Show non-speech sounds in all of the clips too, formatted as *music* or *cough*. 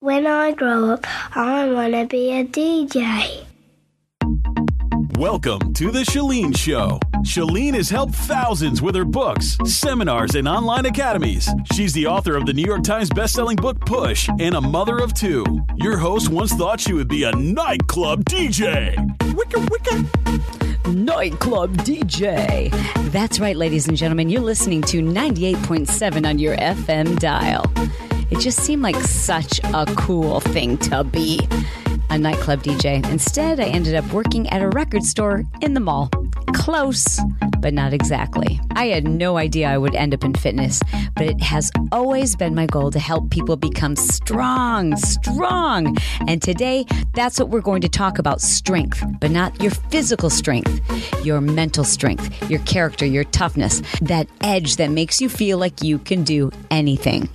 When I grow up, I want to be a DJ. Welcome to The Chalene Show. Chalene has helped thousands with her books, seminars, and online academies. She's the author of the New York Times bestselling book Push and a mother of two. Your host once thought she would be a nightclub DJ. Wicka, wicka. Nightclub DJ. That's right, ladies and gentlemen. You're listening to 98.7 on your FM dial. It just seemed like such a cool thing to be a nightclub DJ. Instead, I ended up working at a record store in the mall. Close, but not exactly. I had no idea I would end up in fitness, but it has always been my goal to help people become strong, strong. And today, that's what we're going to talk about strength, but not your physical strength, your mental strength, your character, your toughness, that edge that makes you feel like you can do anything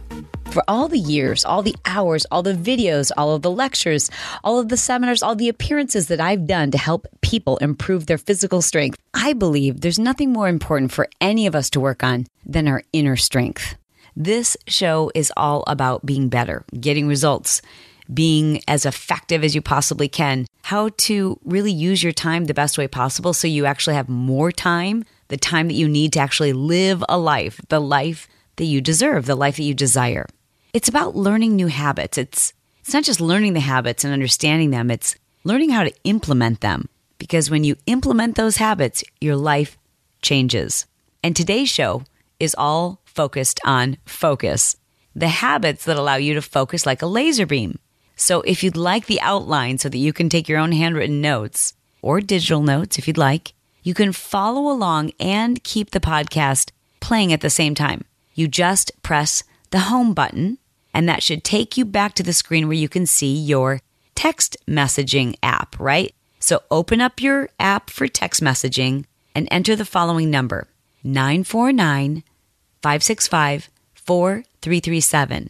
for all the years, all the hours, all the videos, all of the lectures, all of the seminars, all the appearances that I've done to help people improve their physical strength, I believe there's nothing more important for any of us to work on than our inner strength. This show is all about being better, getting results, being as effective as you possibly can, how to really use your time the best way possible so you actually have more time, the time that you need to actually live a life, the life that you deserve, the life that you desire. It's about learning new habits. It's it's not just learning the habits and understanding them, it's learning how to implement them. Because when you implement those habits, your life changes. And today's show is all focused on focus, the habits that allow you to focus like a laser beam. So if you'd like the outline so that you can take your own handwritten notes or digital notes if you'd like, you can follow along and keep the podcast playing at the same time. You just press the home button, and that should take you back to the screen where you can see your text messaging app, right? So open up your app for text messaging and enter the following number 949 565 4337.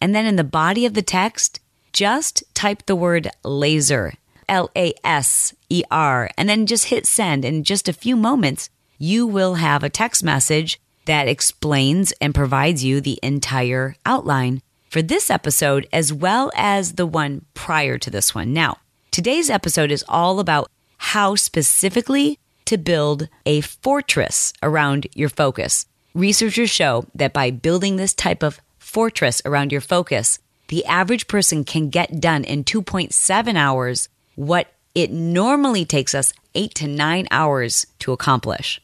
And then in the body of the text, just type the word laser, L A S E R, and then just hit send. In just a few moments, you will have a text message that explains and provides you the entire outline for this episode as well as the one prior to this one. Now, today's episode is all about how specifically to build a fortress around your focus. Researchers show that by building this type of fortress around your focus, the average person can get done in 2.7 hours what it normally takes us eight to nine hours to accomplish.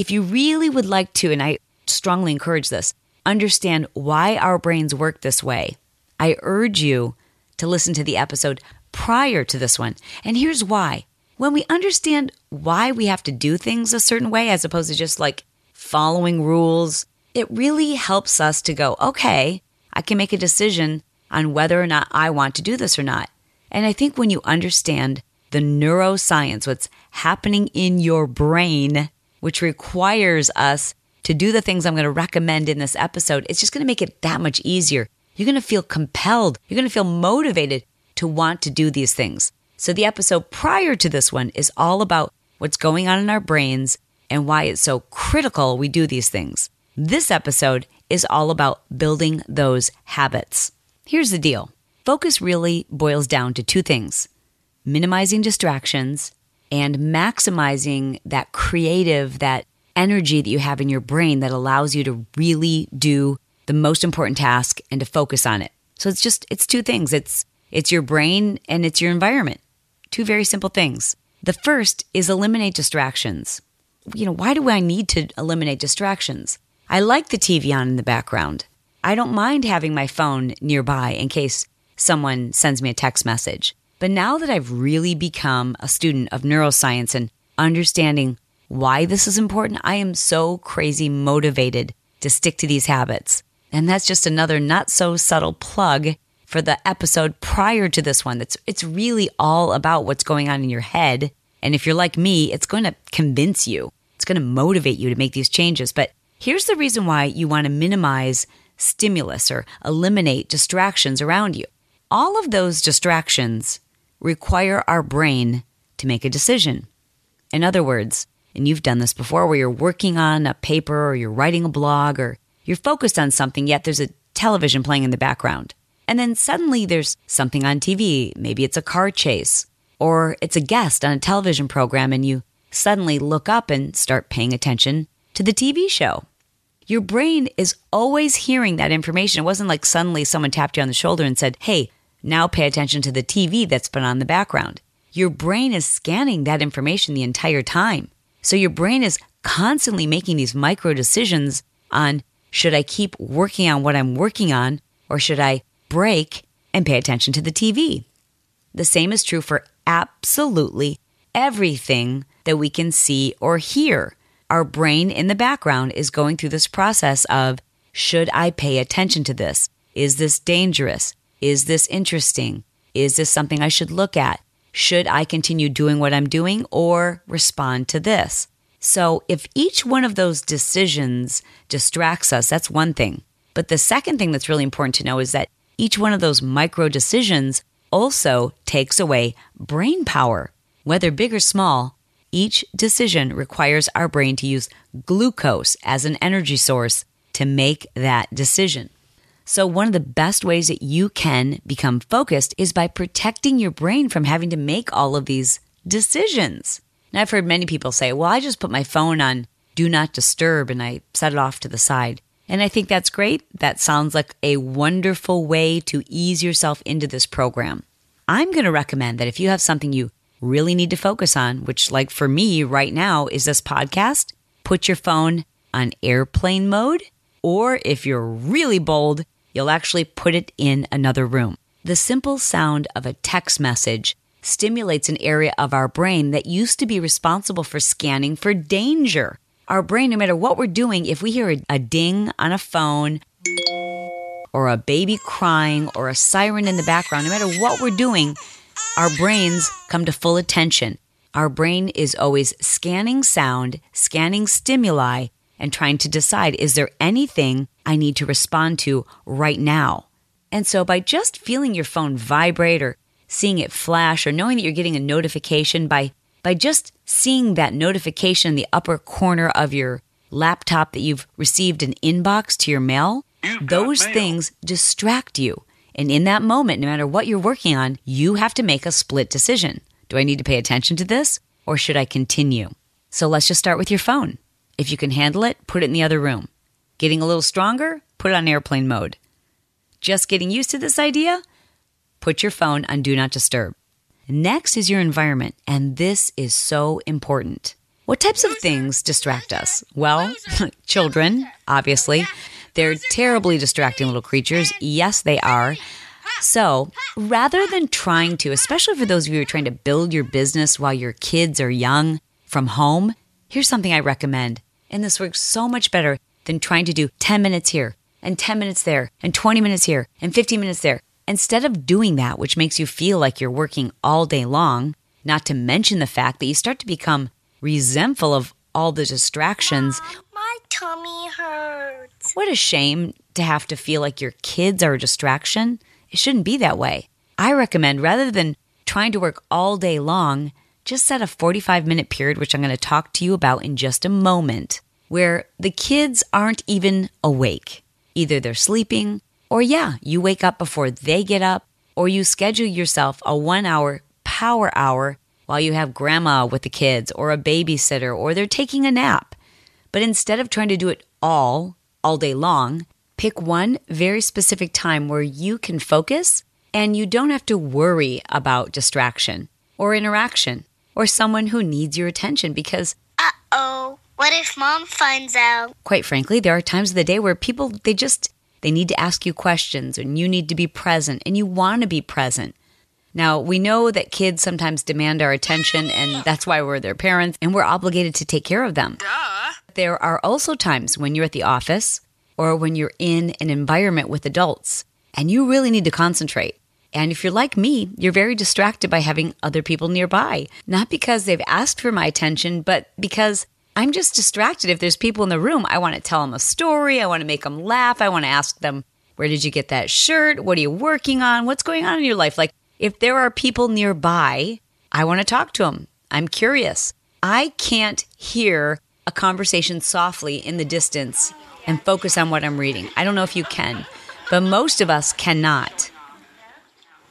If you really would like to, and I strongly encourage this, understand why our brains work this way, I urge you to listen to the episode prior to this one. And here's why. When we understand why we have to do things a certain way, as opposed to just like following rules, it really helps us to go, okay, I can make a decision on whether or not I want to do this or not. And I think when you understand the neuroscience, what's happening in your brain which requires us to do the things I'm going to recommend in this episode, it's just going to make it that much easier. You're going to feel compelled. You're going to feel motivated to want to do these things. So the episode prior to this one is all about what's going on in our brains and why it's so critical we do these things. This episode is all about building those habits. Here's the deal. Focus really boils down to two things. Minimizing distractions and maximizing that creative, that energy that you have in your brain that allows you to really do the most important task and to focus on it. So it's just it's two things. It's it's your brain and it's your environment. Two very simple things. The first is eliminate distractions. You know, why do I need to eliminate distractions? I like the TV on in the background. I don't mind having my phone nearby in case someone sends me a text message. But now that I've really become a student of neuroscience and understanding why this is important, I am so crazy motivated to stick to these habits. And that's just another not so subtle plug for the episode prior to this one. That's it's really all about what's going on in your head. And if you're like me, it's going to convince you. It's going to motivate you to make these changes. But here's the reason why you want to minimize stimulus or eliminate distractions around you. All of those distractions require our brain to make a decision. In other words, and you've done this before where you're working on a paper or you're writing a blog or you're focused on something, yet there's a television playing in the background. And then suddenly there's something on TV. Maybe it's a car chase or it's a guest on a television program, and you suddenly look up and start paying attention to the TV show. Your brain is always hearing that information. It wasn't like suddenly someone tapped you on the shoulder and said, Hey, now pay attention to the TV that's been on the background. Your brain is scanning that information the entire time. So your brain is constantly making these micro decisions on should I keep working on what I'm working on or should I break and pay attention to the TV? The same is true for absolutely everything that we can see or hear. Our brain in the background is going through this process of should I pay attention to this? Is this dangerous? Is this interesting? Is this something I should look at? Should I continue doing what I'm doing or respond to this? So, if each one of those decisions distracts us, that's one thing. But the second thing that's really important to know is that each one of those micro decisions also takes away brain power. Whether big or small, each decision requires our brain to use glucose as an energy source to make that decision. So, one of the best ways that you can become focused is by protecting your brain from having to make all of these decisions. Now, I've heard many people say, well, I just put my phone on do not disturb and I set it off to the side. And I think that's great. That sounds like a wonderful way to ease yourself into this program. I'm going to recommend that if you have something you really need to focus on, which, like for me right now, is this podcast, put your phone on airplane mode. Or if you're really bold, you'll actually put it in another room. The simple sound of a text message stimulates an area of our brain that used to be responsible for scanning for danger. Our brain, no matter what we're doing, if we hear a, a ding on a phone or a baby crying or a siren in the background, no matter what we're doing, our brains come to full attention. Our brain is always scanning sound, scanning stimuli, and trying to decide is there anything I need to respond to right now? And so by just feeling your phone vibrate or seeing it flash or knowing that you're getting a notification by by just seeing that notification in the upper corner of your laptop that you've received an inbox to your mail, those mail. things distract you. And in that moment, no matter what you're working on, you have to make a split decision. Do I need to pay attention to this or should I continue? So let's just start with your phone. If you can handle it, put it in the other room. Getting a little stronger, put it on airplane mode. Just getting used to this idea, put your phone on do not disturb. Next is your environment, and this is so important. What types of things distract us? Well, *laughs* children, obviously. They're terribly distracting little creatures. Yes, they are. So, rather than trying to, especially for those of you who are trying to build your business while your kids are young from home, here's something I recommend. And this works so much better than trying to do 10 minutes here and 10 minutes there and 20 minutes here and 15 minutes there. Instead of doing that, which makes you feel like you're working all day long, not to mention the fact that you start to become resentful of all the distractions. Mom, my tummy hurts. What a shame to have to feel like your kids are a distraction. It shouldn't be that way. I recommend rather than trying to work all day long, just set a 45 minute period, which I'm going to talk to you about in just a moment, where the kids aren't even awake. Either they're sleeping, or yeah, you wake up before they get up, or you schedule yourself a one hour power hour while you have grandma with the kids, or a babysitter, or they're taking a nap. But instead of trying to do it all, all day long, pick one very specific time where you can focus and you don't have to worry about distraction or interaction or someone who needs your attention because uh oh, what if mom finds out? Quite frankly, there are times of the day where people they just they need to ask you questions and you need to be present and you want to be present. Now, we know that kids sometimes demand our attention and that's why we're their parents and we're obligated to take care of them. Duh. There are also times when you're at the office or when you're in an environment with adults and you really need to concentrate. And if you're like me, you're very distracted by having other people nearby. Not because they've asked for my attention, but because I'm just distracted. If there's people in the room, I want to tell them a story. I want to make them laugh. I want to ask them, where did you get that shirt? What are you working on? What's going on in your life? Like, if there are people nearby, I want to talk to them. I'm curious. I can't hear a conversation softly in the distance and focus on what I'm reading. I don't know if you can, but most of us cannot.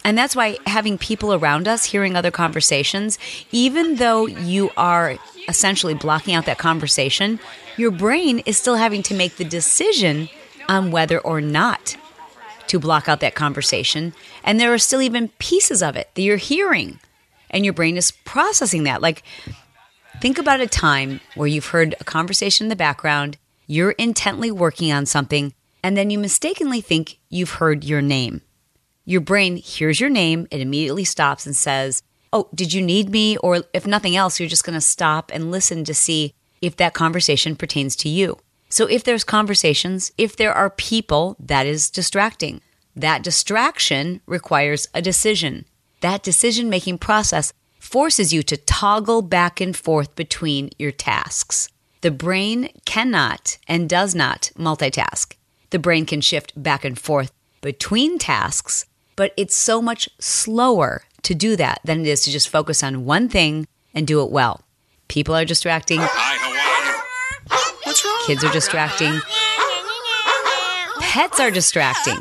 And that's why having people around us, hearing other conversations, even though you are essentially blocking out that conversation, your brain is still having to make the decision on whether or not to block out that conversation. And there are still even pieces of it that you're hearing, and your brain is processing that. Like, think about a time where you've heard a conversation in the background, you're intently working on something, and then you mistakenly think you've heard your name. Your brain hears your name, it immediately stops and says, Oh, did you need me? Or if nothing else, you're just going to stop and listen to see if that conversation pertains to you. So if there's conversations, if there are people, that is distracting. That distraction requires a decision. That decision making process forces you to toggle back and forth between your tasks. The brain cannot and does not multitask. The brain can shift back and forth between tasks, but it's so much slower to do that than it is to just focus on one thing and do it well. People are distracting. Hi, how are you? What's wrong? Kids are distracting. Pets are distracting.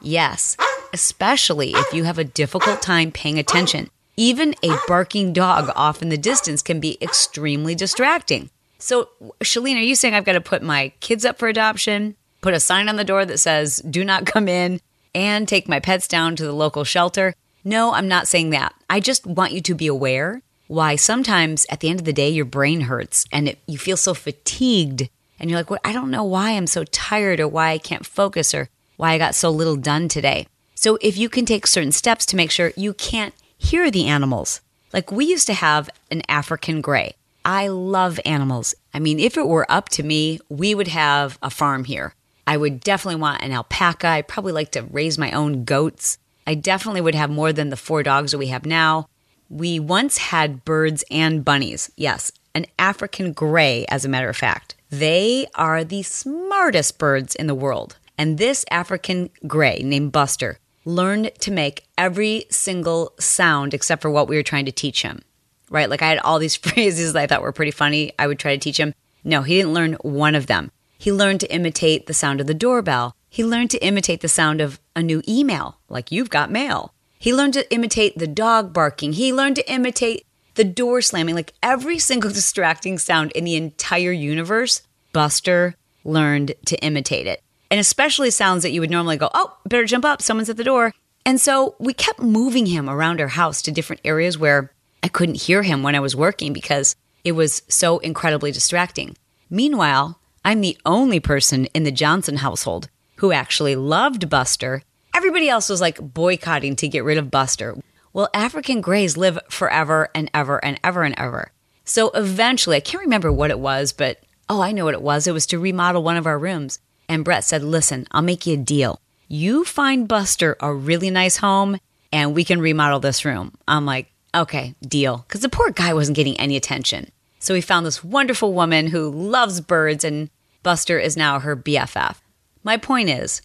Yes, especially if you have a difficult time paying attention. Even a barking dog off in the distance can be extremely distracting. So, Chalene, are you saying I've got to put my kids up for adoption, put a sign on the door that says, do not come in, and take my pets down to the local shelter? No, I'm not saying that. I just want you to be aware why sometimes at the end of the day, your brain hurts and it, you feel so fatigued. And you're like, well, I don't know why I'm so tired or why I can't focus or why I got so little done today. So if you can take certain steps to make sure you can't hear the animals, like we used to have an African gray. I love animals. I mean, if it were up to me, we would have a farm here. I would definitely want an alpaca. I'd probably like to raise my own goats. I definitely would have more than the four dogs that we have now. We once had birds and bunnies. Yes, an African gray, as a matter of fact. They are the smartest birds in the world. And this African gray named Buster learned to make every single sound except for what we were trying to teach him. Right? Like I had all these *laughs* phrases that I thought were pretty funny. I would try to teach him. No, he didn't learn one of them. He learned to imitate the sound of the doorbell. He learned to imitate the sound of a new email, like you've got mail. He learned to imitate the dog barking. He learned to imitate the door slamming, like every single *laughs* distracting sound in the entire universe. Buster learned to imitate it. And especially sounds that you would normally go, oh, better jump up, someone's at the door. And so we kept moving him around our house to different areas where I couldn't hear him when I was working because it was so incredibly distracting. Meanwhile, I'm the only person in the Johnson household who actually loved Buster Everybody else was like boycotting to get rid of Buster. Well, African Greys live forever and ever and ever and ever. So eventually, I can't remember what it was, but oh, I know what it was. It was to remodel one of our rooms. And Brett said, Listen, I'll make you a deal. You find Buster a really nice home and we can remodel this room. I'm like, okay, deal. Because the poor guy wasn't getting any attention. So we found this wonderful woman who loves birds, and Buster is now her BFF. My point is,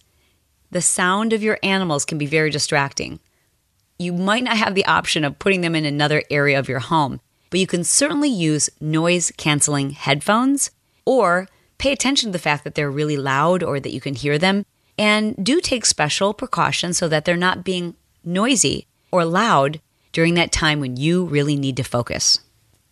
the sound of your animals can be very distracting. You might not have the option of putting them in another area of your home, but you can certainly use noise canceling headphones or pay attention to the fact that they're really loud or that you can hear them. And do take special precautions so that they're not being noisy or loud during that time when you really need to focus.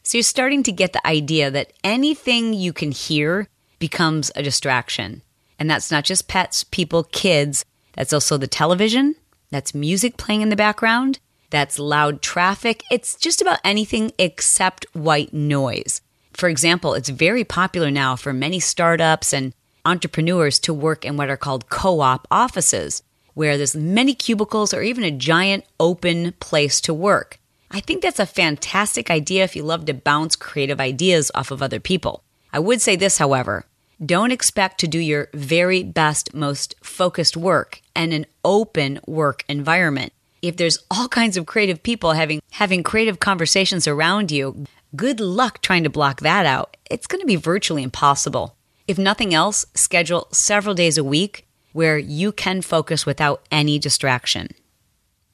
So you're starting to get the idea that anything you can hear becomes a distraction. And that's not just pets, people, kids, that's also the television. That's music playing in the background. That's loud traffic. It's just about anything except white noise. For example, it's very popular now for many startups and entrepreneurs to work in what are called co-op offices, where there's many cubicles or even a giant open place to work. I think that's a fantastic idea if you love to bounce creative ideas off of other people. I would say this, however, don't expect to do your very best, most focused work in an open work environment. If there's all kinds of creative people having having creative conversations around you, good luck trying to block that out. It's going to be virtually impossible. If nothing else, schedule several days a week where you can focus without any distraction.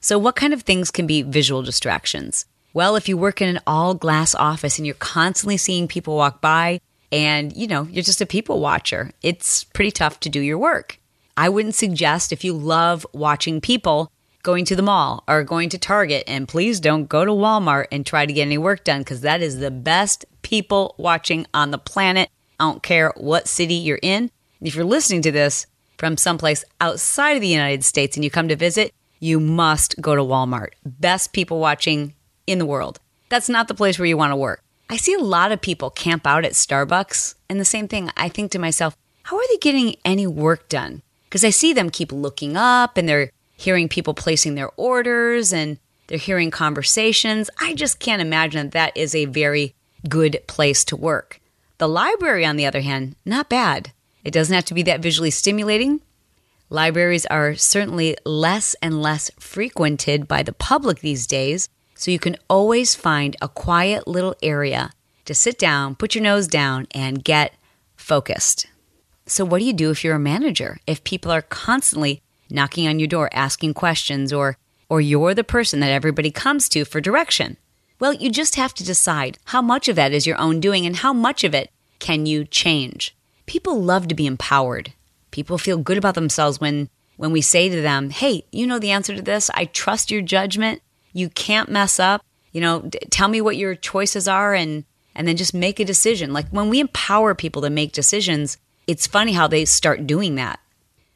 So, what kind of things can be visual distractions? Well, if you work in an all glass office and you're constantly seeing people walk by, and you know, you're just a people watcher. It's pretty tough to do your work. I wouldn't suggest if you love watching people going to the mall or going to Target. And please don't go to Walmart and try to get any work done because that is the best people watching on the planet. I don't care what city you're in. If you're listening to this from someplace outside of the United States and you come to visit, you must go to Walmart. Best people watching in the world. That's not the place where you want to work. I see a lot of people camp out at Starbucks, and the same thing, I think to myself, how are they getting any work done? Because I see them keep looking up and they're hearing people placing their orders and they're hearing conversations. I just can't imagine that, that is a very good place to work. The library, on the other hand, not bad. It doesn't have to be that visually stimulating. Libraries are certainly less and less frequented by the public these days, so you can always find a quiet little area to sit down, put your nose down, and get focused. So, what do you do if you're a manager? If people are constantly knocking on your door asking questions, or, or you're the person that everybody comes to for direction? Well, you just have to decide how much of that is your own doing and how much of it can you change. People love to be empowered. People feel good about themselves when when we say to them, "Hey, you know the answer to this. I trust your judgment. You can't mess up. You know, d- tell me what your choices are and and then just make a decision." Like when we empower people to make decisions, it's funny how they start doing that.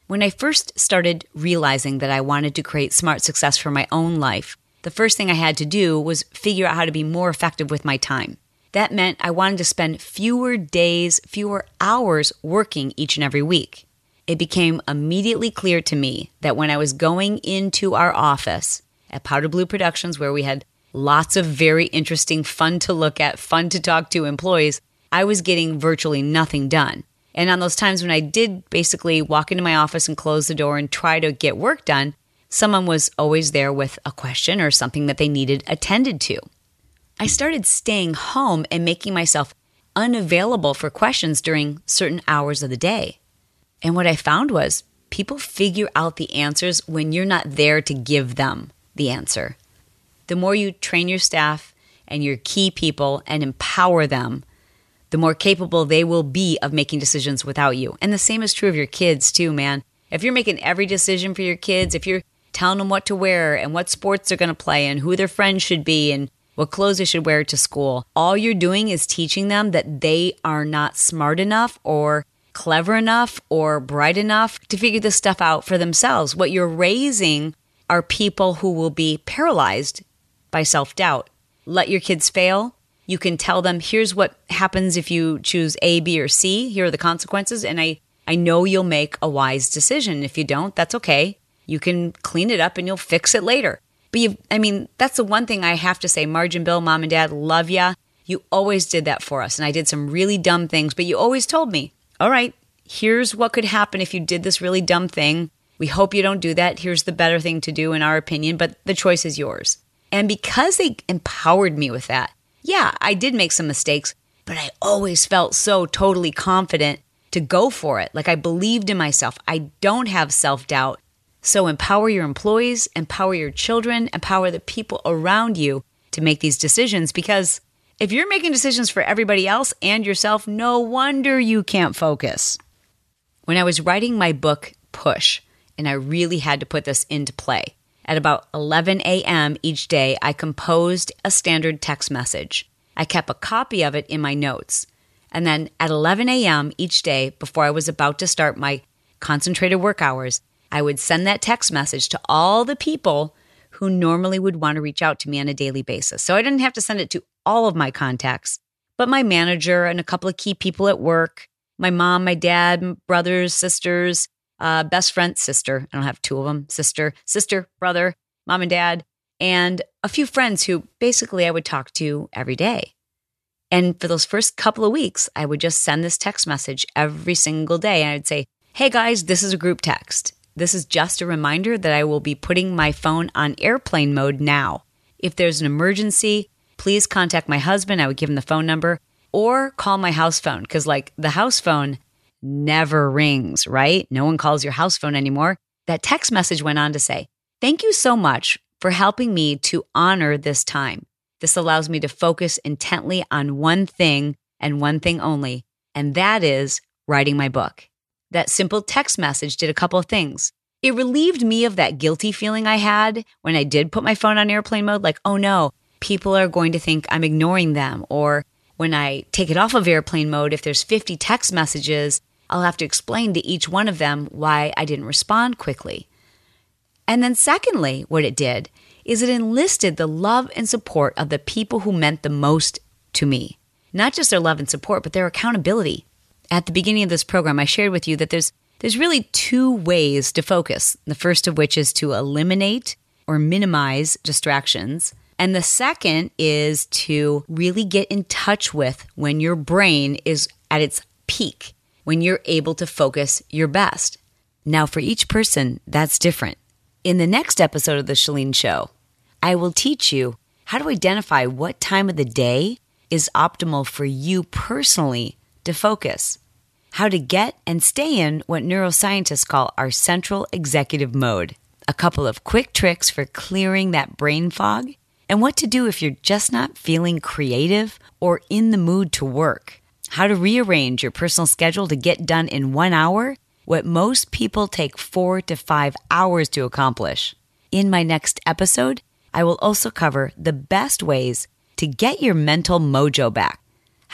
When I first started realizing that I wanted to create smart success for my own life, the first thing I had to do was figure out how to be more effective with my time. That meant I wanted to spend fewer days, fewer hours working each and every week it became immediately clear to me that when I was going into our office at Powder Blue Productions, where we had lots of very interesting, fun to look at, fun to talk to employees, I was getting virtually nothing done. And on those times when I did basically walk into my office and close the door and try to get work done, someone was always there with a question or something that they needed attended to. I started staying home and making myself unavailable for questions during certain hours of the day. And what I found was people figure out the answers when you're not there to give them the answer. The more you train your staff and your key people and empower them, the more capable they will be of making decisions without you. And the same is true of your kids, too, man. If you're making every decision for your kids, if you're telling them what to wear and what sports they're going to play and who their friends should be and what clothes they should wear to school, all you're doing is teaching them that they are not smart enough or clever enough or bright enough to figure this stuff out for themselves. What you're raising are people who will be paralyzed by self doubt. Let your kids fail. You can tell them, here's what happens if you choose A, B, or C. Here are the consequences. And I, I know you'll make a wise decision. If you don't, that's okay. You can clean it up and you'll fix it later. But you, I mean, that's the one thing I have to say. Margin Bill, mom and dad, love ya. You always did that for us. And I did some really dumb things, but you always told me, all right, here's what could happen if you did this really dumb thing. We hope you don't do that. Here's the better thing to do, in our opinion, but the choice is yours. And because they empowered me with that, yeah, I did make some mistakes, but I always felt so totally confident to go for it. Like I believed in myself. I don't have self doubt. So empower your employees, empower your children, empower the people around you to make these decisions because if you're making decisions for everybody else and yourself, no wonder you can't focus. When I was writing my book, Push, and I really had to put this into play, at about 11 a.m. each day, I composed a standard text message. I kept a copy of it in my notes. And then at 11 a.m. each day, before I was about to start my concentrated work hours, I would send that text message to all the people who normally would want to reach out to me on a daily basis. So I didn't have to send it to all of my contacts, but my manager and a couple of key people at work, my mom, my dad, brothers, sisters, uh, best friend, sister. I don't have two of them. Sister, sister, brother, mom and dad, and a few friends who basically I would talk to every day. And for those first couple of weeks, I would just send this text message every single day. And I'd say, Hey guys, this is a group text. This is just a reminder that I will be putting my phone on airplane mode now. If there's an emergency, please contact my husband. I would give him the phone number or call my house phone because, like, the house phone never rings, right? No one calls your house phone anymore. That text message went on to say, Thank you so much for helping me to honor this time. This allows me to focus intently on one thing and one thing only, and that is writing my book. That simple text message did a couple of things. It relieved me of that guilty feeling I had when I did put my phone on airplane mode like, oh no, people are going to think I'm ignoring them. Or when I take it off of airplane mode, if there's 50 text messages, I'll have to explain to each one of them why I didn't respond quickly. And then, secondly, what it did is it enlisted the love and support of the people who meant the most to me. Not just their love and support, but their accountability. At the beginning of this program, I shared with you that there's there's really two ways to focus. The first of which is to eliminate or minimize distractions. And the second is to really get in touch with when your brain is at its peak, when you're able to focus your best. Now, for each person, that's different. In the next episode of The Chalene Show, I will teach you how to identify what time of the day is optimal for you personally to focus how to get and stay in what neuroscientists call our central executive mode, a couple of quick tricks for clearing that brain fog, and what to do if you're just not feeling creative or in the mood to work, how to rearrange your personal schedule to get done in one hour what most people take four to five hours to accomplish. In my next episode, I will also cover the best ways to get your mental mojo back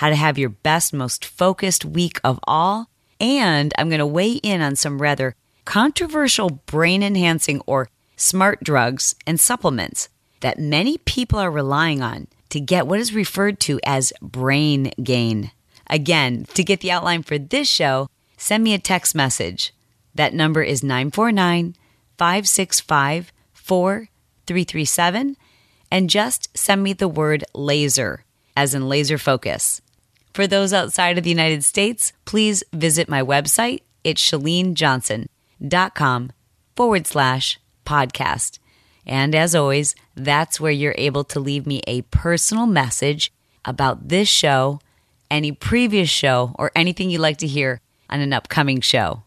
how to have your best, most focused week of all. And I'm going to weigh in on some rather controversial brain enhancing or smart drugs and supplements that many people are relying on to get what is referred to as brain gain. Again, to get the outline for this show, send me a text message. That number is 949 565 4337 and just send me the word laser, as in laser focus. For those outside of the United States, please visit my website. It's chalenejohnson.com forward slash podcast. And as always, that's where you're able to leave me a personal message about this show, any previous show, or anything you'd like to hear on an upcoming show.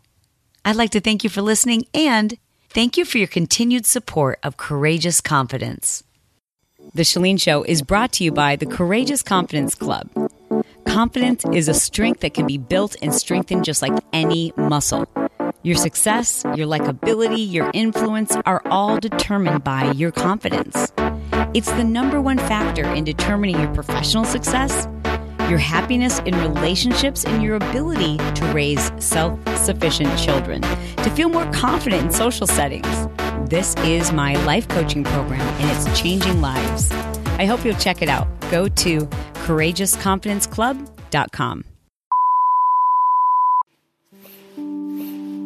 I'd like to thank you for listening and thank you for your continued support of Courageous Confidence. The Chalene Show is brought to you by the Courageous Confidence Club. Confidence is a strength that can be built and strengthened just like any muscle. Your success, your likability, your influence are all determined by your confidence. It's the number one factor in determining your professional success, your happiness in relationships, and your ability to raise self sufficient children, to feel more confident in social settings. This is my life coaching program, and it's changing lives. I hope you'll check it out. Go to courageousconfidenceclub.com.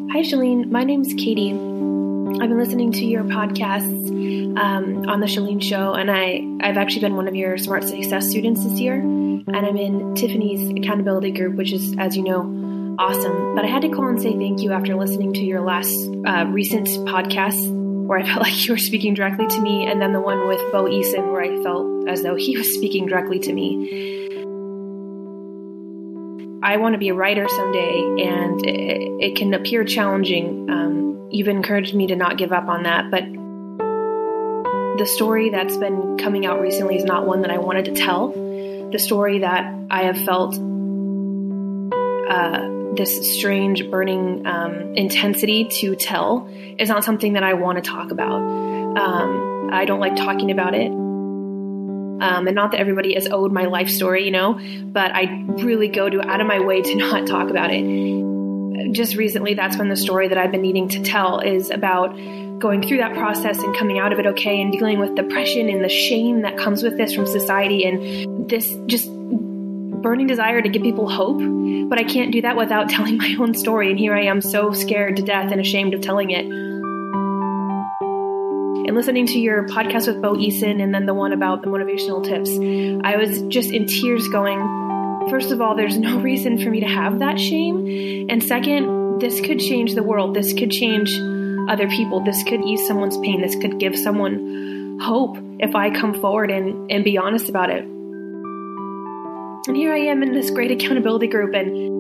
Hi, Chalene. My name's Katie. I've been listening to your podcasts um, on the Chalene Show, and I, I've actually been one of your Smart Success students this year. And I'm in Tiffany's accountability group, which is, as you know, awesome. But I had to call and say thank you after listening to your last uh, recent podcast where I *laughs* felt like you were speaking directly to me, and then the one with Bo Eason where I felt as though he was speaking directly to me. I want to be a writer someday, and it, it can appear challenging. Um, you've encouraged me to not give up on that, but the story that's been coming out recently is not one that I wanted to tell. The story that I have felt uh, this strange burning um, intensity to tell is not something that I want to talk about. Um, I don't like talking about it. Um, and not that everybody has owed my life story, you know, but I really go to out of my way to *laughs* not talk about it. Just recently, that's been the story that I've been needing to tell is about going through that process and coming out of it okay and dealing with depression and the shame that comes with this from society and this just burning desire to give people hope, but I can't do that without *laughs* telling my own story. And here I am, so scared to death and ashamed of telling it. And listening to your podcast with Bo Eason and then the one about the motivational tips, I was just in tears going, first of all, there's no *laughs* reason for me to have that shame. And second, this could change the world. This could change other people. This could ease someone's pain. This could give someone hope if I come forward and, and be honest about it. And here I am in this great accountability group and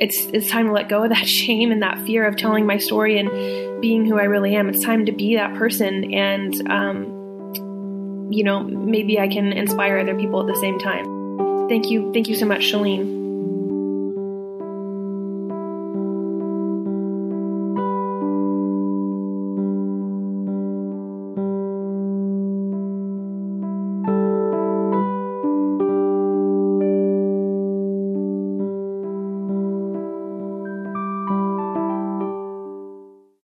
it's it's time to let go of that *laughs* shame and that fear of telling my story and being who I really am. It's time to be that person and um, you know, maybe I can inspire other people at the same time. Thank you. Thank you so much, Chalene.